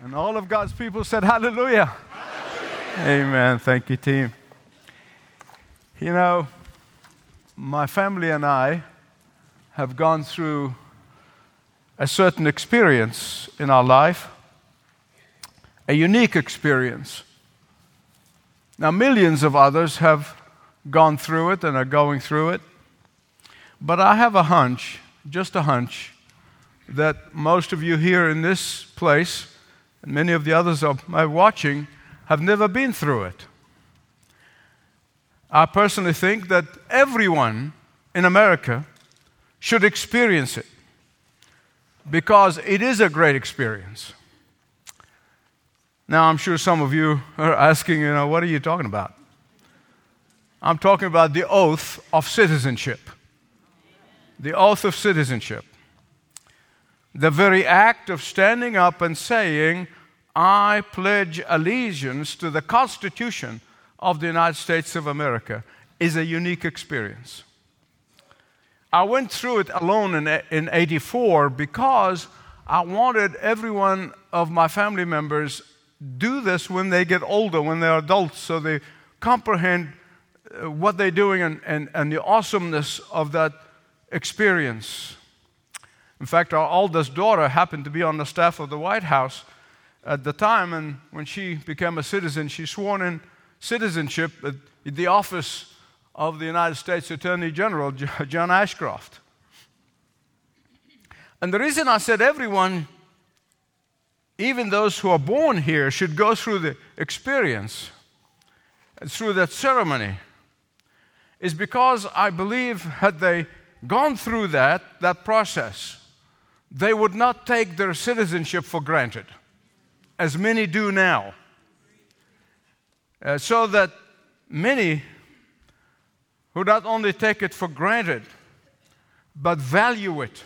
And all of God's people said, Hallelujah. Hallelujah. Amen. Thank you, team. You know, my family and I have gone through a certain experience in our life, a unique experience. Now, millions of others have gone through it and are going through it, but I have a hunch, just a hunch, that most of you here in this place and many of the others of my watching have never been through it. I personally think that everyone in America should experience it because it is a great experience. Now, I'm sure some of you are asking, you know, what are you talking about? I'm talking about the oath of citizenship. The oath of citizenship the very act of standing up and saying, I pledge allegiance to the Constitution of the United States of America, is a unique experience. I went through it alone in, in 84 because I wanted every one of my family members do this when they get older, when they're adults, so they comprehend uh, what they're doing and, and, and the awesomeness of that experience. In fact, our oldest daughter happened to be on the staff of the White House at the time, and when she became a citizen, she sworn in citizenship at the office of the United States Attorney General, John Ashcroft. And the reason I said everyone, even those who are born here, should go through the experience, through that ceremony, is because I believe had they gone through that, that process, they would not take their citizenship for granted, as many do now. Uh, so that many who not only take it for granted, but value it,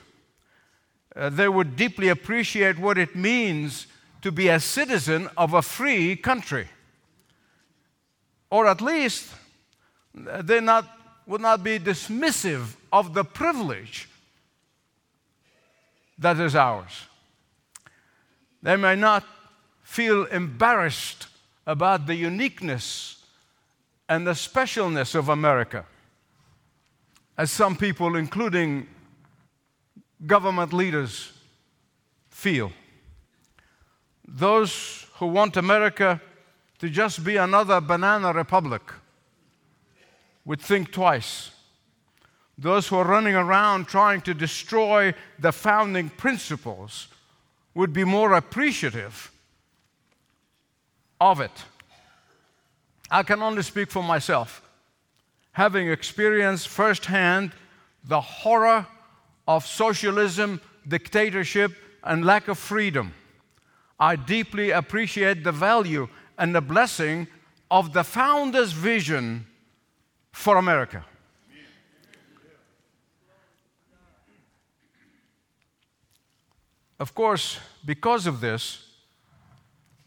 uh, they would deeply appreciate what it means to be a citizen of a free country. Or at least they not, would not be dismissive of the privilege that is ours. They may not feel embarrassed about the uniqueness and the specialness of America, as some people, including government leaders, feel. Those who want America to just be another banana republic would think twice those who are running around trying to destroy the founding principles would be more appreciative of it. I can only speak for myself, having experienced firsthand the horror of socialism, dictatorship, and lack of freedom. I deeply appreciate the value and the blessing of the founder's vision for America. Of course, because of this,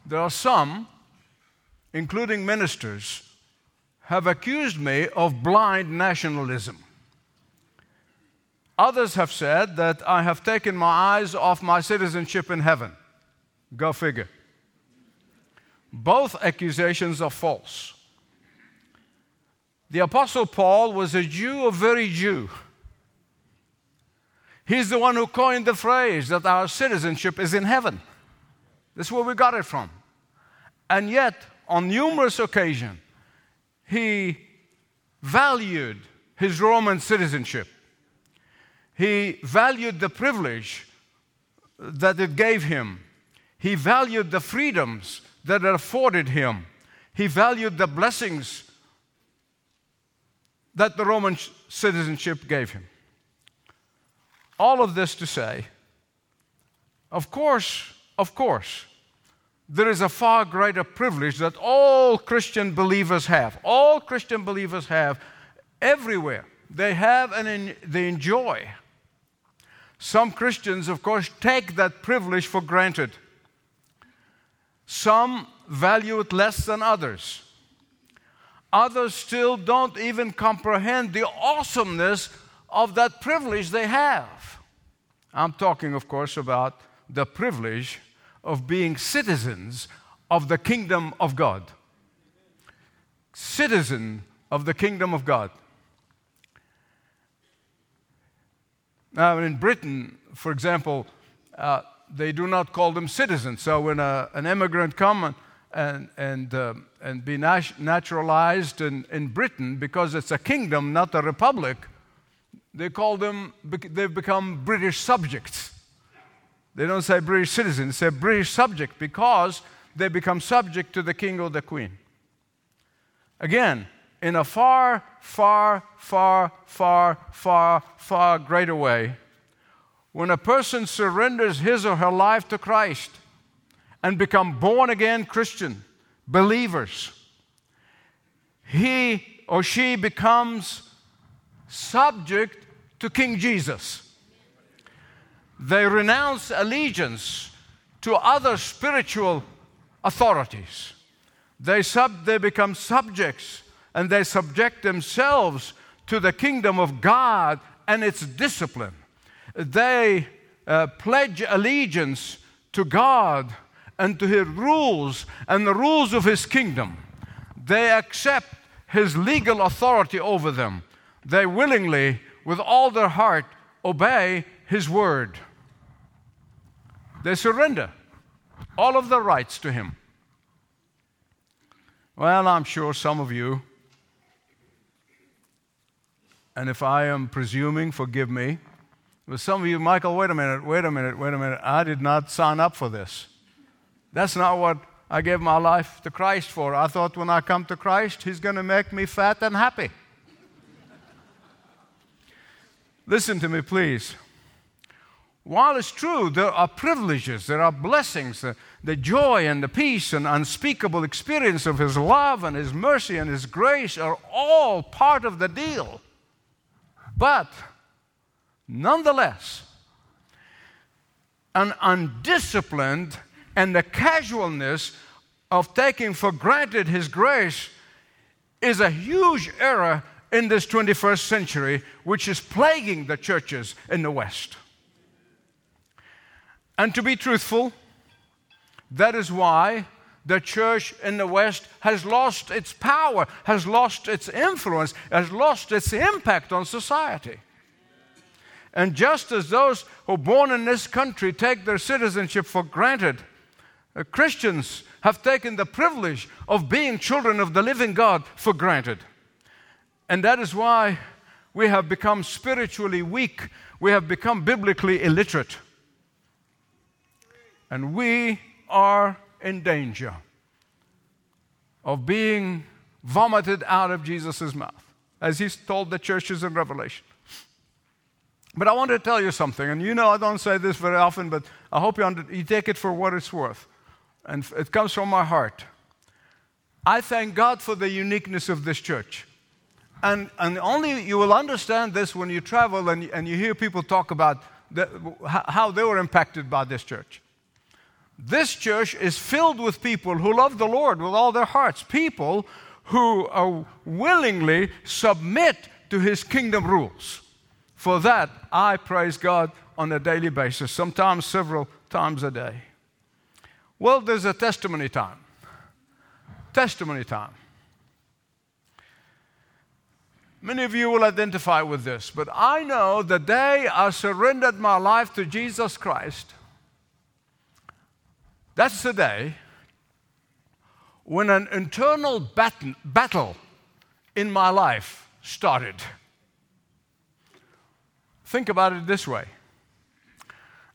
there are some, including ministers, have accused me of blind nationalism. Others have said that I have taken my eyes off my citizenship in heaven. Go figure. Both accusations are false. The Apostle Paul was a Jew, a very Jew. He's the one who coined the phrase that our citizenship is in heaven. That's where we got it from. And yet, on numerous occasions, he valued his Roman citizenship. He valued the privilege that it gave him. He valued the freedoms that it afforded him. He valued the blessings that the Roman citizenship gave him. All of this to say, of course, of course, there is a far greater privilege that all Christian believers have. All Christian believers have everywhere. They have and they enjoy. Some Christians, of course, take that privilege for granted. Some value it less than others. Others still don't even comprehend the awesomeness of that privilege they have. I'm talking, of course, about the privilege of being citizens of the kingdom of God. Citizen of the kingdom of God. Now, in Britain, for example, uh, they do not call them citizens. So when a, an immigrant comes and, and, uh, and be naturalized in, in Britain, because it's a kingdom, not a republic, they call them, they've become British subjects. They don't say British citizens, they say British subject because they become subject to the king or the queen. Again, in a far, far, far, far, far, far greater way, when a person surrenders his or her life to Christ and become born again Christian believers, he or she becomes subject to King Jesus. They renounce allegiance to other spiritual authorities. They, sub, they become subjects and they subject themselves to the kingdom of God and its discipline. They uh, pledge allegiance to God and to His rules and the rules of His kingdom. They accept His legal authority over them. They willingly, with all their heart, obey His word. They surrender all of their rights to Him. Well, I'm sure some of you and if I am presuming, forgive me. But some of you, Michael, wait a minute, wait a minute, wait a minute. I did not sign up for this. That's not what I gave my life to Christ for. I thought when I come to Christ, He's going to make me fat and happy. Listen to me, please. While it's true, there are privileges, there are blessings, the, the, joy and the peace and unspeakable experience of His love and His mercy and His grace are all part of the deal. But nonetheless, an undisciplined and the casualness of taking for granted His grace is a huge error in this 21st century, which is plaguing the churches in the West. And to be truthful, that is why the church in the West has lost its power, has lost its influence, has lost its impact on society. And just as those who are born in this country take their citizenship for granted, uh, Christians have taken the privilege of being children of the living God for granted. And that is why we have become spiritually weak, we have become biblically illiterate. And we are in danger of being vomited out of Jesus' mouth, as he's told the churches in Revelation. But I want to tell you something, and you know I don't say this very often, but I hope you, under, you take it for what it's worth. And it comes from my heart. I thank God for the uniqueness of this church. And, and only you will understand this when you travel and, and you hear people talk about the, how they were impacted by this church. This church is filled with people who love the Lord with all their hearts, people who are willingly submit to his kingdom rules. For that, I praise God on a daily basis, sometimes several times a day. Well, there's a testimony time. Testimony time. Many of you will identify with this, but I know the day I surrendered my life to Jesus Christ that's the day when an internal bat- battle in my life started. Think about it this way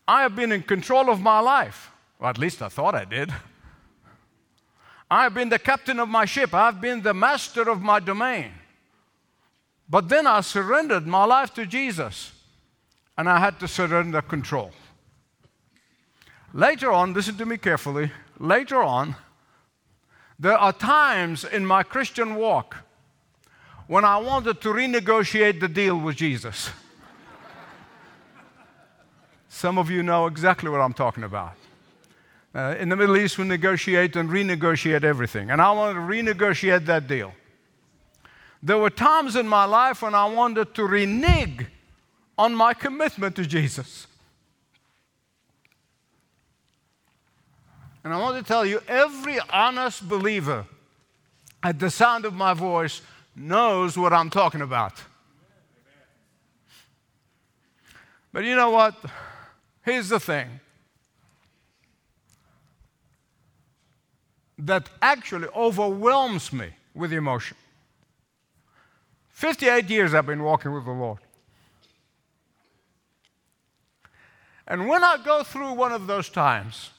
I have been in control of my life, or at least I thought I did. I have been the captain of my ship, I've been the master of my domain. But then I surrendered my life to Jesus, and I had to surrender control. Later on, listen to me carefully, later on, there are times in my Christian walk when I wanted to renegotiate the deal with Jesus. Some of you know exactly what I'm talking about. Uh, in the Middle East, we negotiate and renegotiate everything, and I wanted to renegotiate that deal. There were times in my life when I wanted to renege on my commitment to Jesus. And I want to tell you every honest believer at the sound of my voice knows what I'm talking about. But you know what? Here's the thing that actually overwhelms me with emotion. 58 years I've been walking with the Lord. And when I go through one of those times,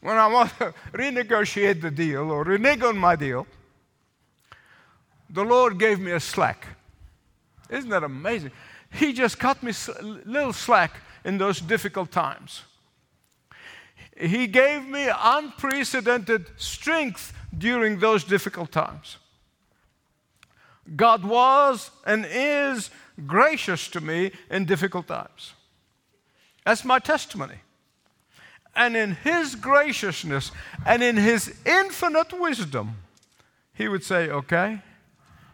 when I want to renegotiate the deal or renege on my deal, the Lord gave me a slack. Isn't that amazing? He just cut me a little slack in those difficult times. He gave me unprecedented strength during those difficult times. God was and is gracious to me in difficult times. That's my testimony. And in His graciousness and in His infinite wisdom, He would say, Okay,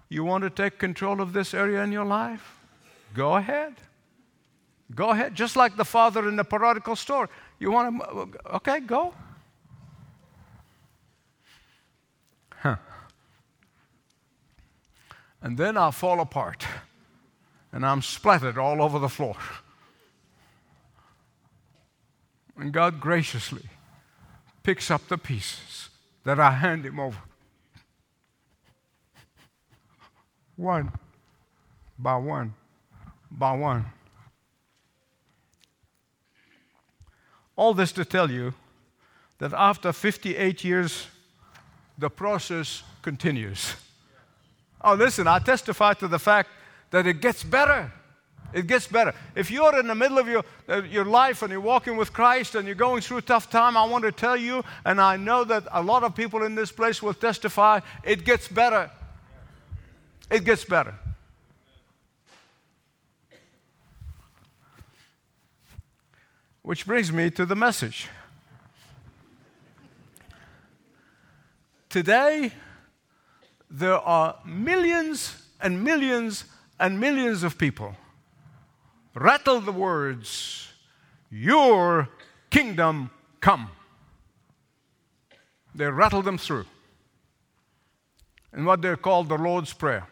you want to take control of this area in your life? Go ahead. Go ahead. Just like the father in the prodigal story. You want to, okay, go. And then I fall apart and I'm splattered all over the floor. And God graciously picks up the pieces that I hand Him over. One by one by one. All this to tell you that after 58 years, the process continues. Oh, listen, I testify to the fact that it gets better. It gets better. If you're in the middle of your, uh, your life and you're walking with Christ and you're going through a tough time, I want to tell you, and I know that a lot of people in this place will testify, it gets better. It gets better. Which brings me to the message. Today, there are millions and millions and millions of people rattle the words, Your kingdom come. They rattle them through in what they call the Lord's Prayer.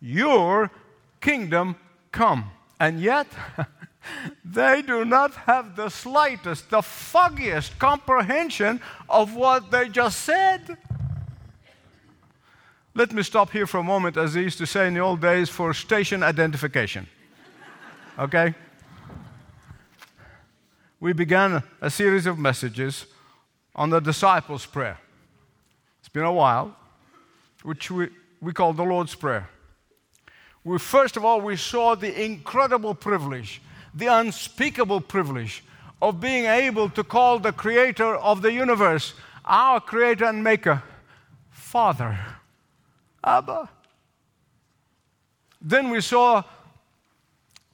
Your kingdom come. And yet, they do not have the slightest, the foggiest comprehension of what they just said. Let me stop here for a moment, as they used to say in the old days, for station identification. Okay? We began a series of messages on the disciples' prayer. It's been a while, which we, we call the Lord's Prayer. We, first of all, we saw the incredible privilege the unspeakable privilege of being able to call the creator of the universe, our creator and maker, Father. Abba. Then we saw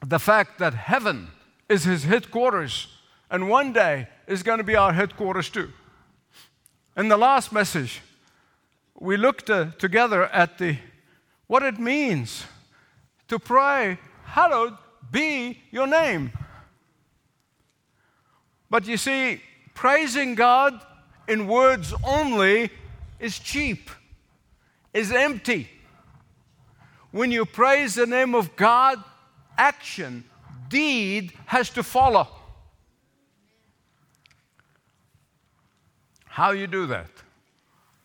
the fact that heaven is his headquarters, and one day is going to be our headquarters too. In the last message, we looked uh, together at the what it means to pray, hallowed be your name. But you see, praising God in words only is cheap, is empty. When you praise the name of God, action, deed has to follow. How you do that?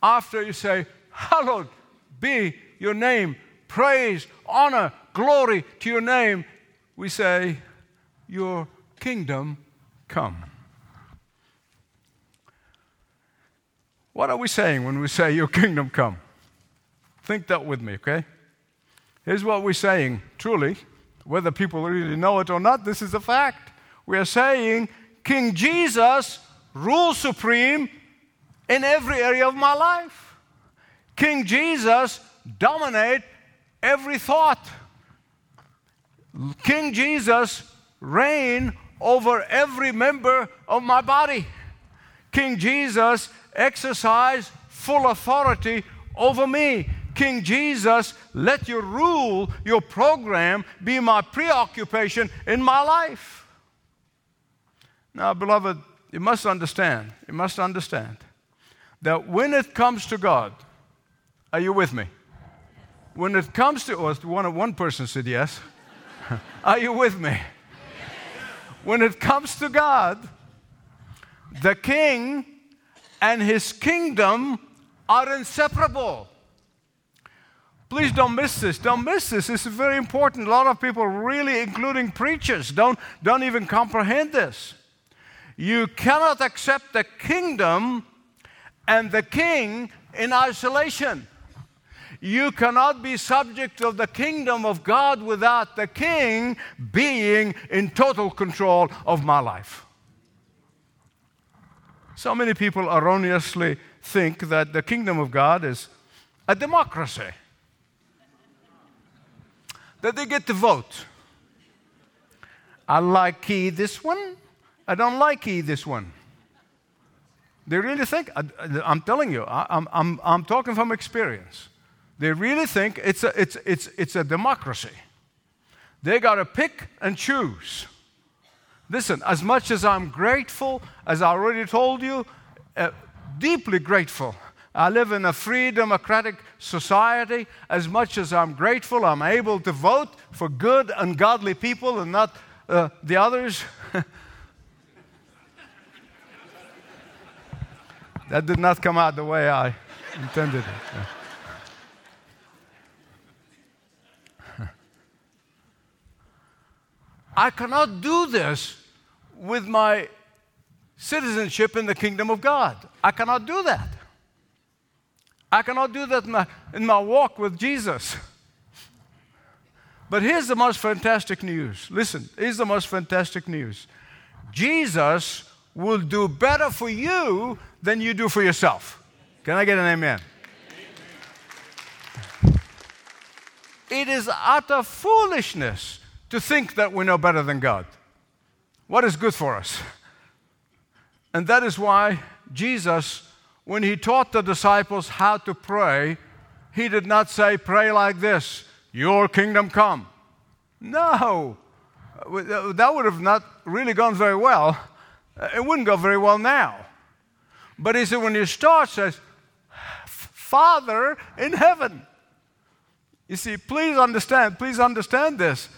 After you say, Hallowed be your name, praise, honor, glory to your name, we say, Your kingdom come. What are we saying when we say, Your kingdom come? Think that with me, okay? Here's what we're saying, truly, whether people really know it or not, this is a fact. We are saying, King Jesus rules supreme in every area of my life. King Jesus dominate every thought. King Jesus reign over every member of my body. King Jesus exercise full authority over me. King Jesus, let your rule, your program be my preoccupation in my life. Now, beloved, you must understand, you must understand that when it comes to God, are you with me? When it comes to, oh, one, one person said yes. are you with me? When it comes to God, the king and his kingdom are inseparable. Please don't miss this. Don't miss this. This is very important. A lot of people, really, including preachers, don't, don't even comprehend this. You cannot accept the kingdom and the king in isolation. You cannot be subject of the kingdom of God without the king being in total control of my life. So many people erroneously think that the kingdom of God is a democracy, that they get to vote. I like this one, I don't like this one. They really think, I, am telling you, I, I'm, I'm, I'm talking from experience. They really think it's a, it's, it's, it's a democracy. They got to pick and choose. Listen, as much as I'm grateful, as I already told you, uh, deeply grateful. I live in a free democratic society. As much as I'm grateful, I'm able to vote for good and godly people and not uh, the others. that did not come out the way I intended it. I cannot do this with my citizenship in the kingdom of God. I cannot do that. I cannot do that in my, in my walk with Jesus. But here's the most fantastic news. Listen, here's the most fantastic news. Jesus will do better for you than you do for yourself. Can I get an amen? amen? It is utter foolishness to think that we know better than God. What is good for us? And that is why Jesus, when he taught the disciples how to pray, he did not say, Pray like this, Your kingdom come. No, that would have not really gone very well. It wouldn't go very well now. But he said, when you start, says, Father in heaven. You see, please understand, please understand this.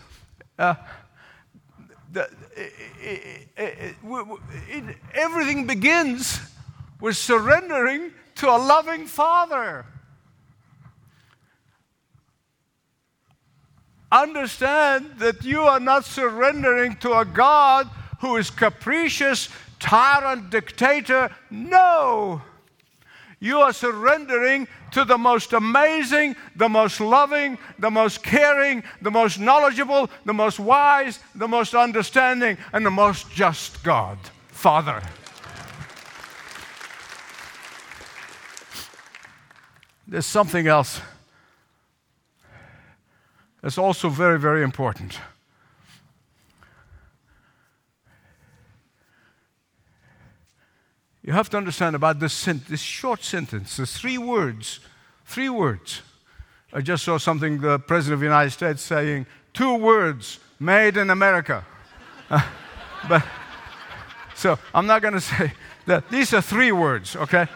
Uh, the, it, it, it, everything begins with surrendering to a loving Father. Understand that you are not surrendering to a God who is capricious, tyrant, dictator. No. You are surrendering to the most amazing, the most loving, the most caring, the most knowledgeable, the most wise, the most understanding, and the most just God, Father. There's something else that's also very, very important. You have to understand about this, this short sentence, the three words, three words. I just saw something the President of the United States saying, two words, made in America. But, so I'm not going to say that. These are three words, okay?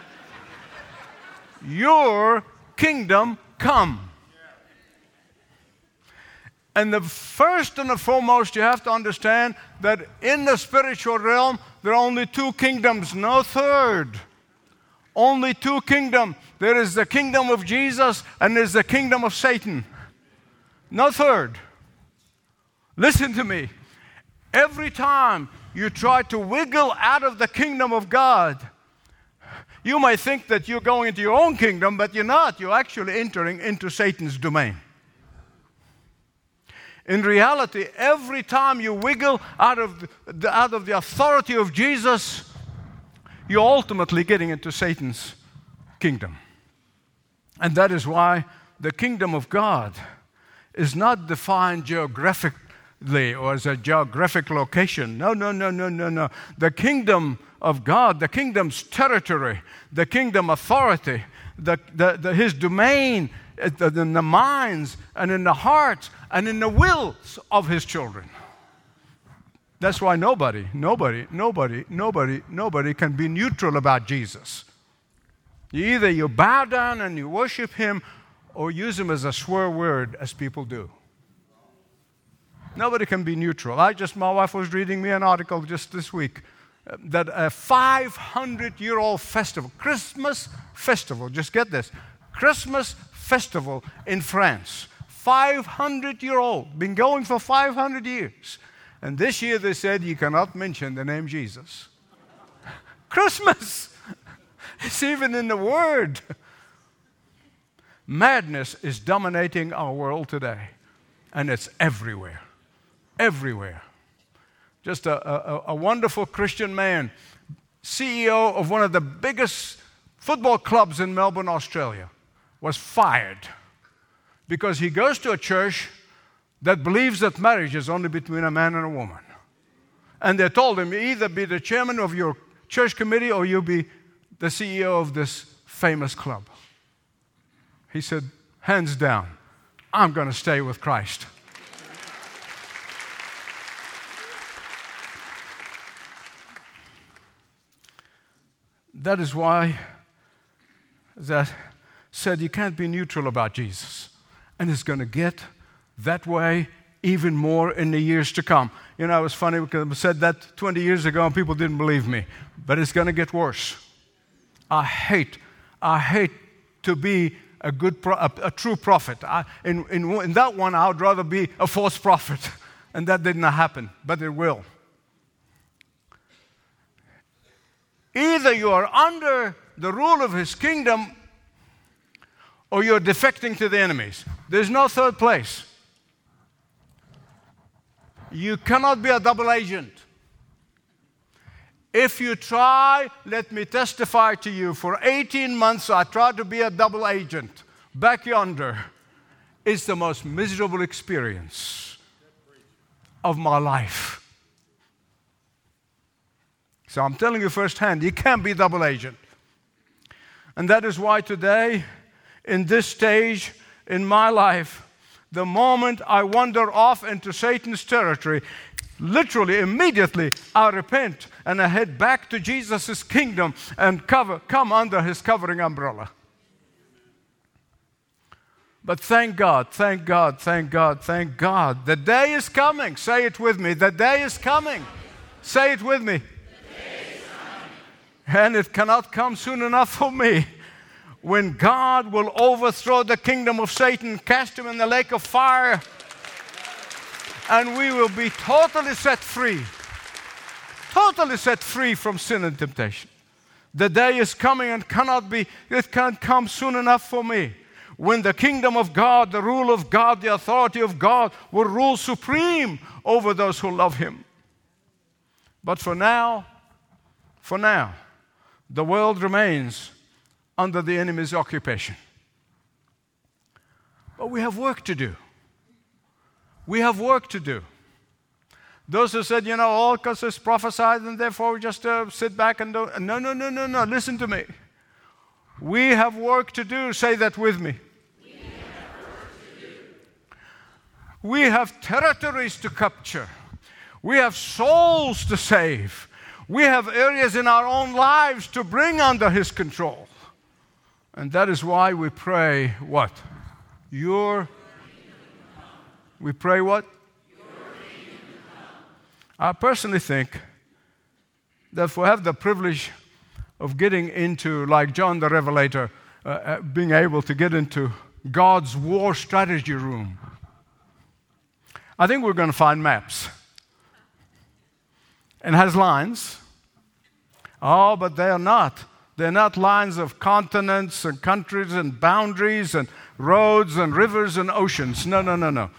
Your kingdom come. And the first and the foremost, you have to understand that in the spiritual realm, there are only two kingdoms, no third. Only two kingdoms. There is the kingdom of Jesus and there's the kingdom of Satan. No third. Listen to me. Every time you try to wiggle out of the kingdom of God, you might think that you're going into your own kingdom, but you're not. You're actually entering into Satan's domain. In reality, every time you wiggle out of the, out of the authority of Jesus, you're ultimately getting into Satan's kingdom. And that is why the kingdom of God is not defined geographically or as a geographic location. No, no, no, no, no, no. The kingdom of God, the kingdom's territory, the kingdom authority, the, the, the, his domain eh, in the minds and in the hearts and in the wills of his children. That's why nobody, nobody, nobody, nobody, nobody can be neutral about Jesus. Either you bow down and you worship him or use him as a swear word, as people do. Nobody can be neutral. I just, my wife was reading me an article just this week that a 500 year old festival, Christmas festival, just get this, Christmas festival in France, 500 year old, been going for 500 years. And this year they said you cannot mention the name Jesus. Christmas! It's even in the word. Madness is dominating our world today, and it's everywhere. Everywhere. Just a, a, a wonderful Christian man, CEO of one of the biggest football clubs in Melbourne, Australia, was fired because he goes to a church that believes that marriage is only between a man and a woman. And they told him, either be the chairman of your church committee or you'll be the CEO of this famous club. He said, hands down, I'm going to stay with Christ. That is why that said you can't be neutral about Jesus. And it's going to get that way even more in the years to come. You know, it was funny because I said that 20 years ago and people didn't believe me, but it's going to get worse. I hate, I hate to be a good, pro- a, a, true prophet. I, in, in, in that one, I would rather be a false prophet, and that did not happen, but it will. Either you are under the rule of his kingdom or you're defecting to the enemies. There's no third place. You cannot be a double agent. If you try, let me testify to you. For 18 months, I tried to be a double agent back yonder. It's the most miserable experience of my life. So I'm telling you firsthand, you can't be double agent. And that is why today, in this stage in my life, the moment I wander off into Satan's territory, literally immediately I repent and I head back to Jesus' kingdom and cover, come under his covering umbrella. But thank God, thank God, thank God, thank God. The day is coming. Say it with me. The day is coming. Say it with me. And it cannot come soon enough for me when God will overthrow the kingdom of Satan, cast him in the lake of fire, and we will be totally set free. Totally set free from sin and temptation. The day is coming and cannot be, it can't come soon enough for me. When the kingdom of God, the rule of God, the authority of God will rule supreme over those who love Him. But for now, for now, the world remains under the enemy's occupation. But we have work to do. We have work to do. Those who said, you know, all because it's prophesied and therefore we just uh, sit back and do. No, no, no, no, no. Listen to me. We have work to do. Say that with me. We have, work to do. we have territories to capture. We have souls to save. We have areas in our own lives to bring under His control. And that is why we pray what? Your. We pray what? I personally think that if we have the privilege of getting into, like John the Revelator, uh, uh, being able to get into God's war strategy room, I think we're going to find maps. And has lines. Oh, but they are not they're not lines of continents and countries and boundaries and roads and rivers and oceans. No, no, no, no.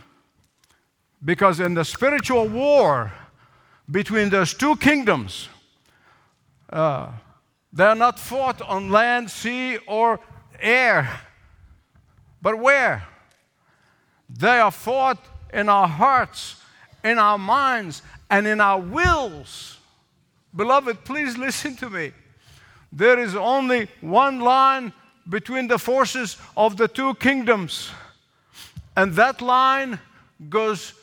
Because in the spiritual war between those two kingdoms, uh, they are not fought on land, sea, or air. But where? They are fought in our hearts, in our minds, and in our wills. Beloved, please listen to me there is only one line between the forces of the two kingdoms. And that line goes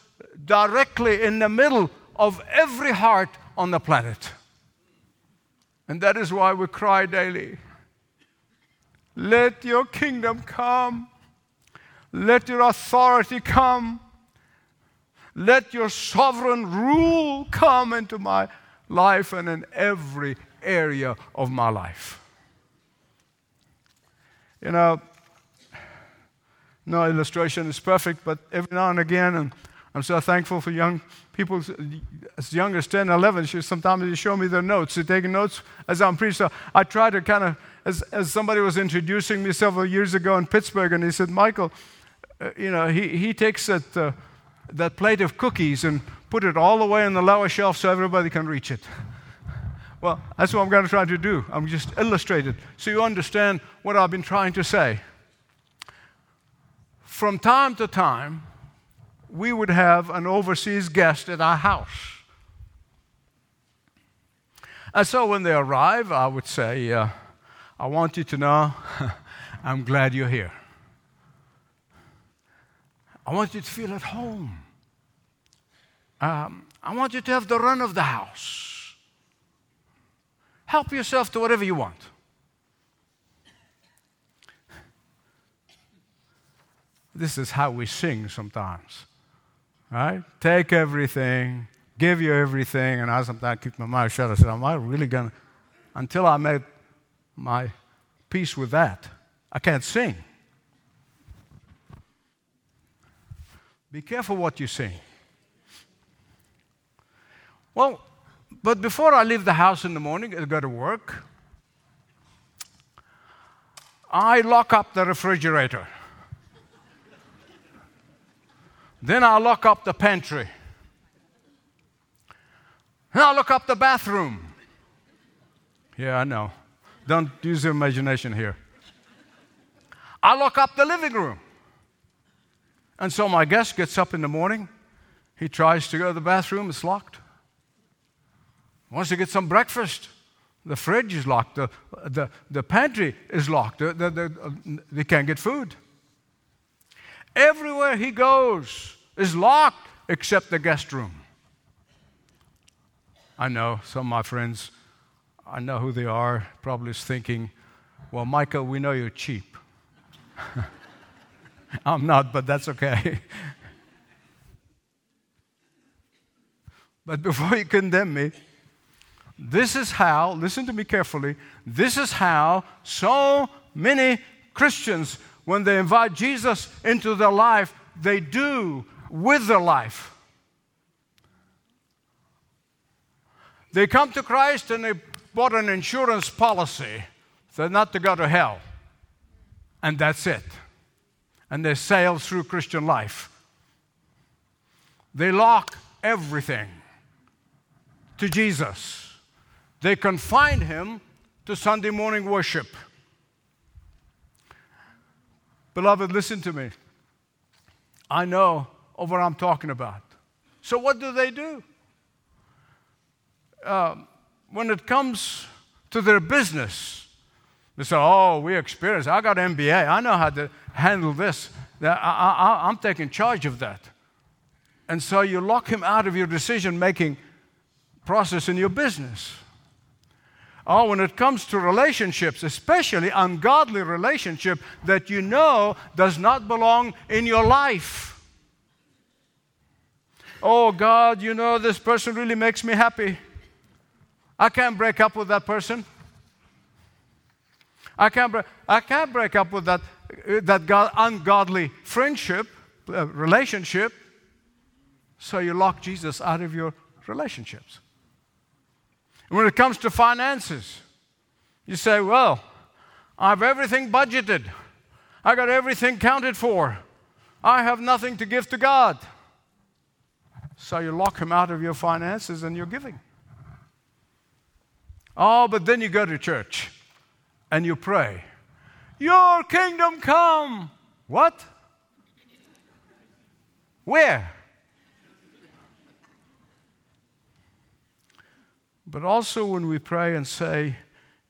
directly in the middle of every heart on the planet. And that is why we cry daily Let your kingdom come, let your authority come, let your sovereign rule come into my life and in every area of my life. You know, no illustration is perfect, but every now and again, and I'm so thankful for young people as young as 10, 11. She, sometimes they show me their notes. They're taking notes as I'm preaching. So I try to kind of, as, as somebody was introducing me several years ago in Pittsburgh, and he said, Michael, uh, you know, he, he takes it. uh, that plate of cookies and put it all the way on the lower shelf so everybody can reach it. Well, that's what I'm going to try to do. I'm just illustrate it so you understand what I've been trying to say. From time to time, we would have an overseas guest at our house. And so when they arrive, I would say, uh, I want you to know I'm glad you're here. I want you to feel at home. Um, I want you to have the run of the house. Help yourself to whatever you want. This is how we sing sometimes. Right? Take everything, give you everything, and I sometimes keep my mouth shut. I said, Am I really going to? Until I made my peace with that, I can't sing. Be careful what you say. Well, but before I leave the house in the morning and go to work, I lock up the refrigerator. Then I'll lock up the pantry. Then I'll look up the bathroom. Yeah, I know. Don't use your imagination here. I lock up the living room. And so my guest gets up in the morning. He tries to go to the bathroom, it's locked. Wants to get some breakfast. The fridge is locked. The, the, the pantry is locked. The, the, the, they can't get food. Everywhere he goes is locked except the guest room. I know some of my friends, I know who they are, probably is thinking, well, Micah, we know you're cheap. I'm not, but that's okay. but before you condemn me, this is how, listen to me carefully, this is how so many Christians, when they invite Jesus into their life, they do with their life. They come to Christ and they bought an insurance policy so not to go to hell. And that's it. And they sail through Christian life. They lock everything to Jesus. They confine him to Sunday morning worship. Beloved, listen to me. I know of what I'm talking about. So, what do they do? Um, when it comes to their business, they say, Oh, we're experienced. I got MBA, I know how to handle this. I, am taking charge of that. And so you lock him out of your decision making process in your business. Oh, when it comes to relationships, especially ungodly relationship that you know does not belong in your life Oh, God, you know, this person really makes me happy. I can't break up with that person. I can't, break, I can't break up with that, that God, ungodly friendship, uh, relationship. So you lock Jesus out of your relationships. And when it comes to finances, you say, Well, I have everything budgeted, I got everything counted for, I have nothing to give to God. So you lock him out of your finances and your giving. Oh, but then you go to church and you pray, Your kingdom come. What? Where? But also when we pray and say,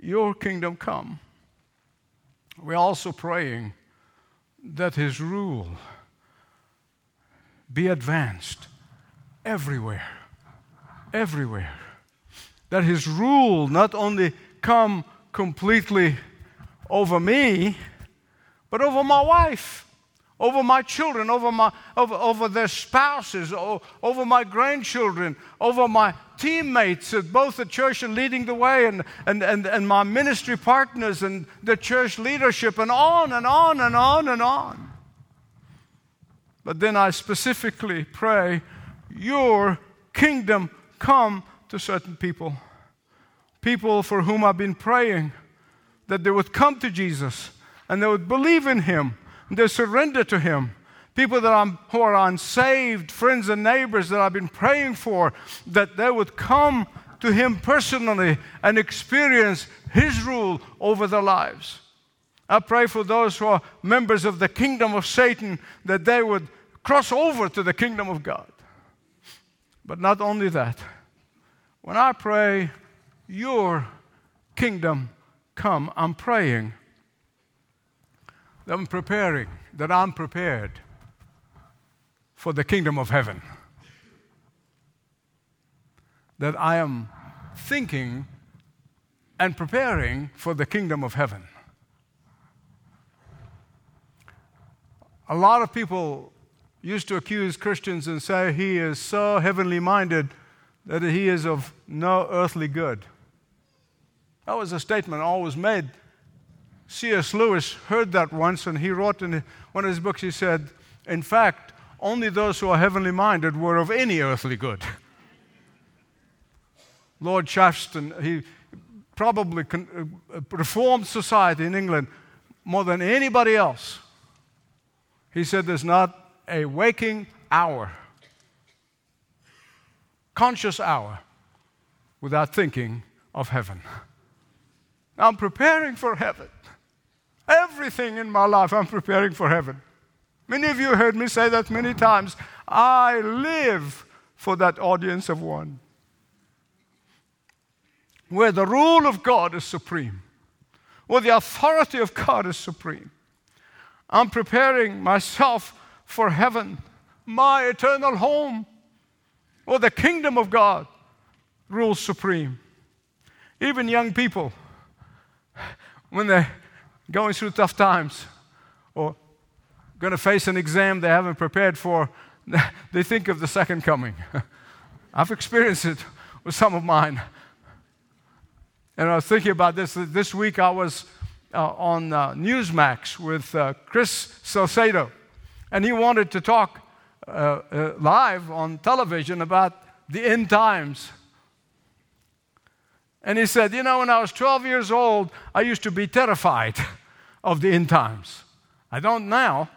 Your kingdom come, we're also praying that His rule be advanced everywhere. everywhere. That His rule not only come completely over me, but over my wife, over my children, over, my, over, over their spouses, over my grandchildren, over my teammates at both the church and leading the way, and, and, and, and my ministry partners and the church leadership, and on and on and on and on. But then I specifically pray, Your kingdom come to certain people. People for whom I've been praying that they would come to Jesus and they would believe in Him and they surrender to Him. People that I'm, who are unsaved, friends and neighbors that I've been praying for, that they would come to Him personally and experience His rule over their lives. I pray for those who are members of the kingdom of Satan that they would cross over to the kingdom of God. But not only that, when I pray, Your kingdom come, I'm praying that I'm preparing, that I'm prepared for the kingdom of heaven. That I am thinking and preparing for the kingdom of heaven. A lot of people used to accuse Christians and say he is so heavenly minded that he is of no earthly good. That was a statement always made. C.S. Lewis heard that once and he wrote in one of his books, he said, In fact, only those who are heavenly minded were of any earthly good. Lord Shaftesbury, he probably con- uh, reformed society in England more than anybody else. He said, There's not a waking hour, conscious hour, without thinking of heaven. I'm preparing for heaven. Everything in my life, I'm preparing for heaven. Many of you heard me say that many times. I live for that audience of one. Where the rule of God is supreme, where the authority of God is supreme. I'm preparing myself for heaven, my eternal home, where the kingdom of God rules supreme. Even young people when they're going through tough times or going to face an exam they haven't prepared for, they think of the second coming. I've experienced it with some of mine. And I was thinking about this. This week I was uh, on uh, Newsmax with uh, Chris Salcedo, and he wanted to talk uh, uh, live on television about the end times. And he said, You know, when I was 12 years old, I used to be terrified of the end times. I don't now.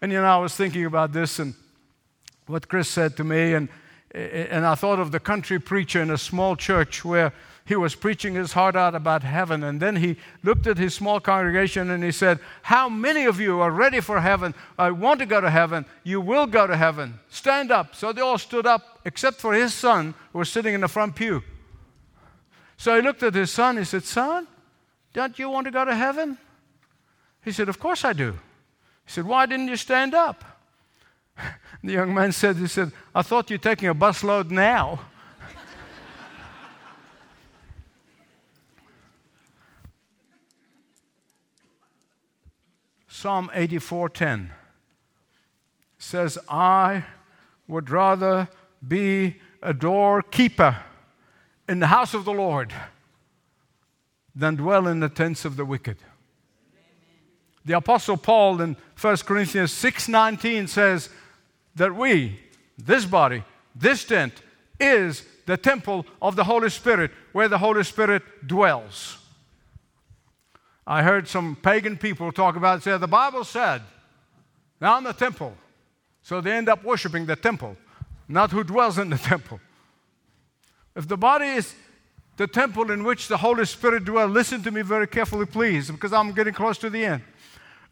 And, you know, I was thinking about this and what Chris said to me, and, and I thought of the country preacher in a small church where he was preaching his heart out about heaven. And then he looked at his small congregation and he said, How many of you are ready for heaven? I want to go to heaven. You will go to heaven. Stand up. So they all stood up, except for his son, who was sitting in the front pew. So he looked at his son. He said, Son, don't you want to go to heaven? He said, Of course I do. He said, Why didn't you stand up? The young man said, He said, I thought you're taking a busload now. Psalm 84:10 says, "I would rather be a doorkeeper in the house of the Lord than dwell in the tents of the wicked." The apostle Paul in 1 Corinthians 6:19 says that we, this body, this tent is the temple of the Holy Spirit where the Holy Spirit dwells. I heard some pagan people talk about it, say, the Bible said, now in the temple. So they end up worshiping the temple, not who dwells in the temple. If the body is the temple in which the Holy Spirit dwells, listen to me very carefully, please, because I'm getting close to the end.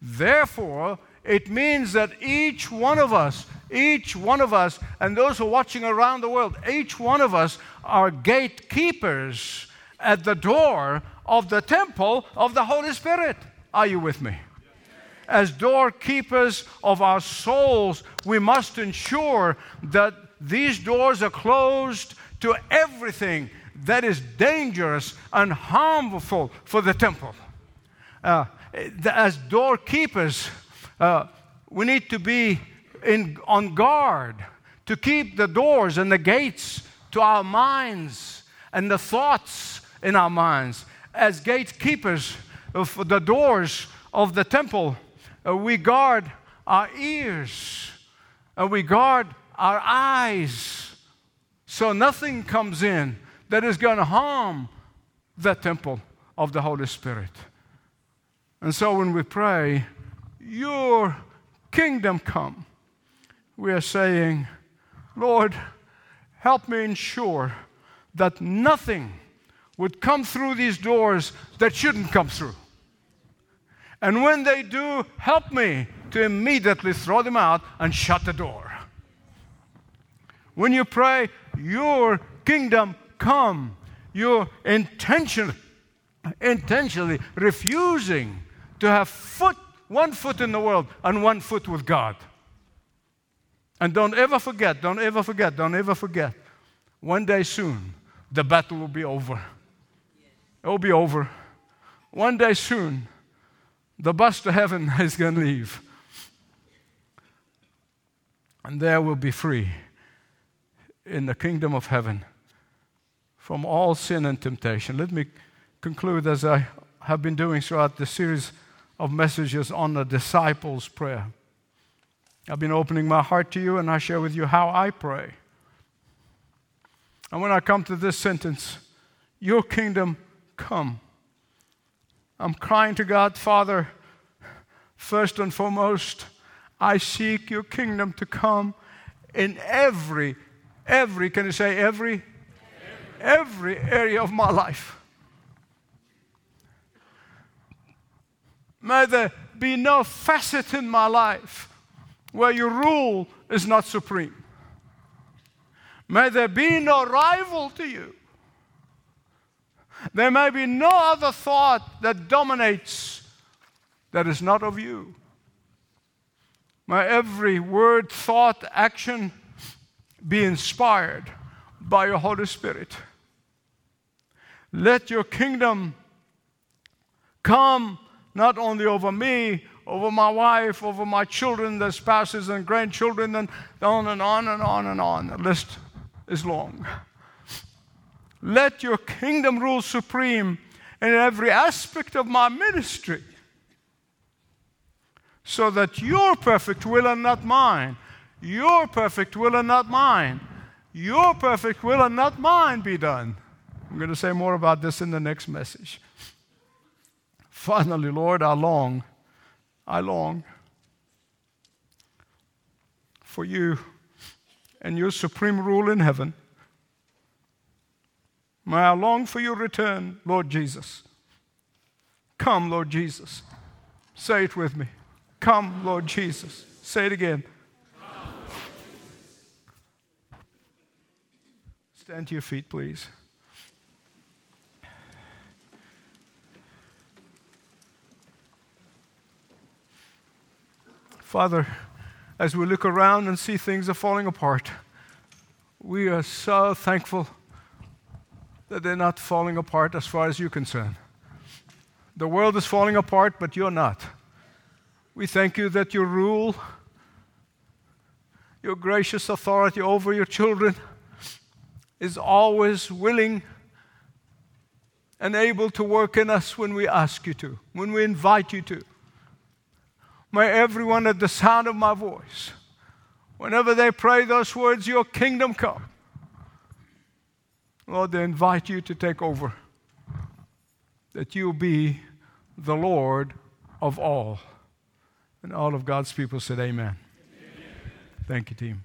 Therefore, it means that each one of us, each one of us, and those who are watching around the world, each one of us are gatekeepers at the door of the temple of the Holy Spirit. Are you with me? As doorkeepers of our souls, we must ensure that these doors are closed to everything that is dangerous and harmful for the temple. Uh, as doorkeepers, uh, we need to be in, on guard to keep the doors and the gates to our minds and the thoughts in our minds. As gatekeepers of the doors of the temple, uh, we guard our ears, and uh, we guard our eyes, so nothing comes in that is going to harm the temple of the Holy Spirit. And so when we pray, Your kingdom come, we are saying, Lord, help me ensure that nothing would come through these doors that shouldn't come through. And when they do, help me to immediately throw them out and shut the door. When you pray, Your kingdom come, you're intentionally, intentionally refusing to have foot, one foot in the world and one foot with God. And don't ever forget, don't ever forget, don't ever forget. One day soon, the battle will be over. It will be over. One day soon, the bus to heaven is going to leave. And there we'll be free in the kingdom of heaven from all sin and temptation. Let me conclude as I have been doing throughout the series of messages on the disciples' prayer. I've been opening my heart to you and I share with you how I pray. And when I come to this sentence, Your kingdom come, I'm crying to God, Father, first and foremost, I seek your kingdom to come in every, every, can you say every? Every, every area of my life. May there be no facet in my life where your rule is not supreme. May there be no rival to you. There may be no other thought that dominates that is not of you. May every word, thought, action be inspired by your Holy Spirit. Let your kingdom come not only over me, over my wife, over my children, their spouses and grandchildren, and on and on and on and on. The list is long. Let your kingdom rule supreme in every aspect of my ministry so that your perfect will and not mine, your perfect will and not mine, your perfect will and not mine be done. I'm going to say more about this in the next message. Finally, Lord, I long I long for you and your supreme rule in heaven. May I long for your return, Lord Jesus. Come, Lord Jesus. Say it with me. Come, Lord Jesus. Say it again. Stand to your feet, please. Father, as we look around and see things are falling apart, we are so thankful that they're not falling apart as far as you're concerned. The world is falling apart, but you're not. We thank you that your rule, your gracious authority over your children, is always willing and able to work in us when we ask you to, when we invite you to. May everyone at the sound of my voice, whenever they pray those words, Your kingdom come, Lord, they invite you to take over, that you'll be the Lord of all. And all of God's people said, Amen. Amen. Thank you, team.